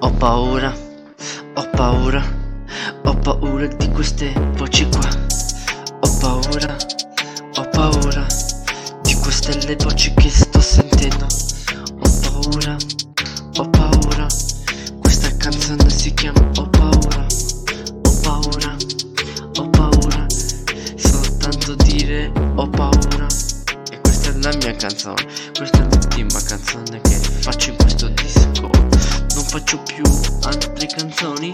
Ho paura, ho paura, ho paura di queste voci qua. Ho paura, ho paura di queste le voci che sto sentendo. Ho paura, ho paura, questa canzone si chiama Ho paura, canzone, questa è l'ultima canzone che faccio in questo disco. Non faccio più altre canzoni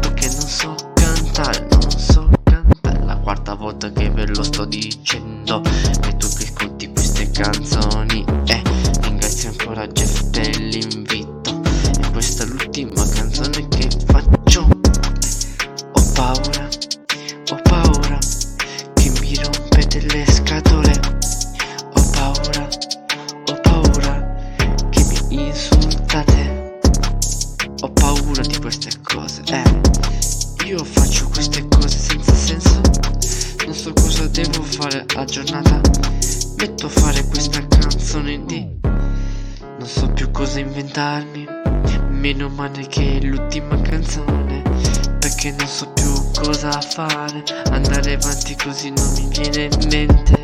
Perché non so cantare, non so cantare. La quarta volta che ve lo sto dicendo E tu che ascolti queste canzoni Eh, ringrazio ancora Jeff dell'invito E questa è l'ultima canzone che faccio Ho paura, ho paura Che mi rompete le scatole paura, ho paura che mi insultate. Ho paura di queste cose, eh. Io faccio queste cose senza senso. Non so cosa devo fare a giornata. Metto a fare questa canzone di. Non so più cosa inventarmi. Meno male che è l'ultima canzone. Perché non so più cosa fare. Andare avanti così non mi viene in mente.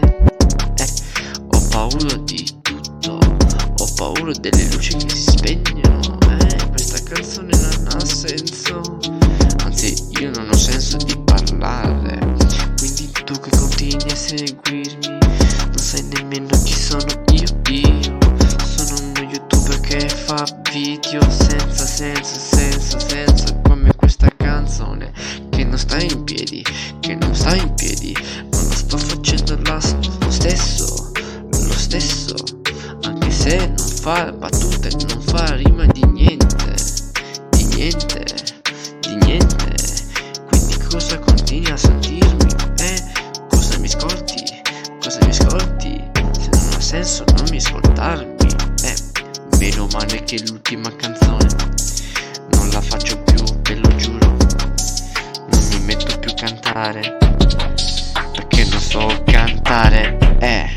Paura di tutto. Ho paura delle luci che si spegnono. Eh, questa canzone non ha senso. Anzi, io non ho senso di parlare. Quindi tu che continui a seguirmi, non sai nemmeno chi sono io. Io sono uno youtuber che fa video senza senso, senza senso. Come fa battute, non fa rima di niente, di niente, di niente. Quindi cosa continui a sentirmi? Eh, cosa mi ascolti? Cosa mi ascolti? Se non ha senso non mi ascoltarmi. Eh, meno male che l'ultima canzone non la faccio più, ve lo giuro. Non mi metto più a cantare perché non so cantare. Eh.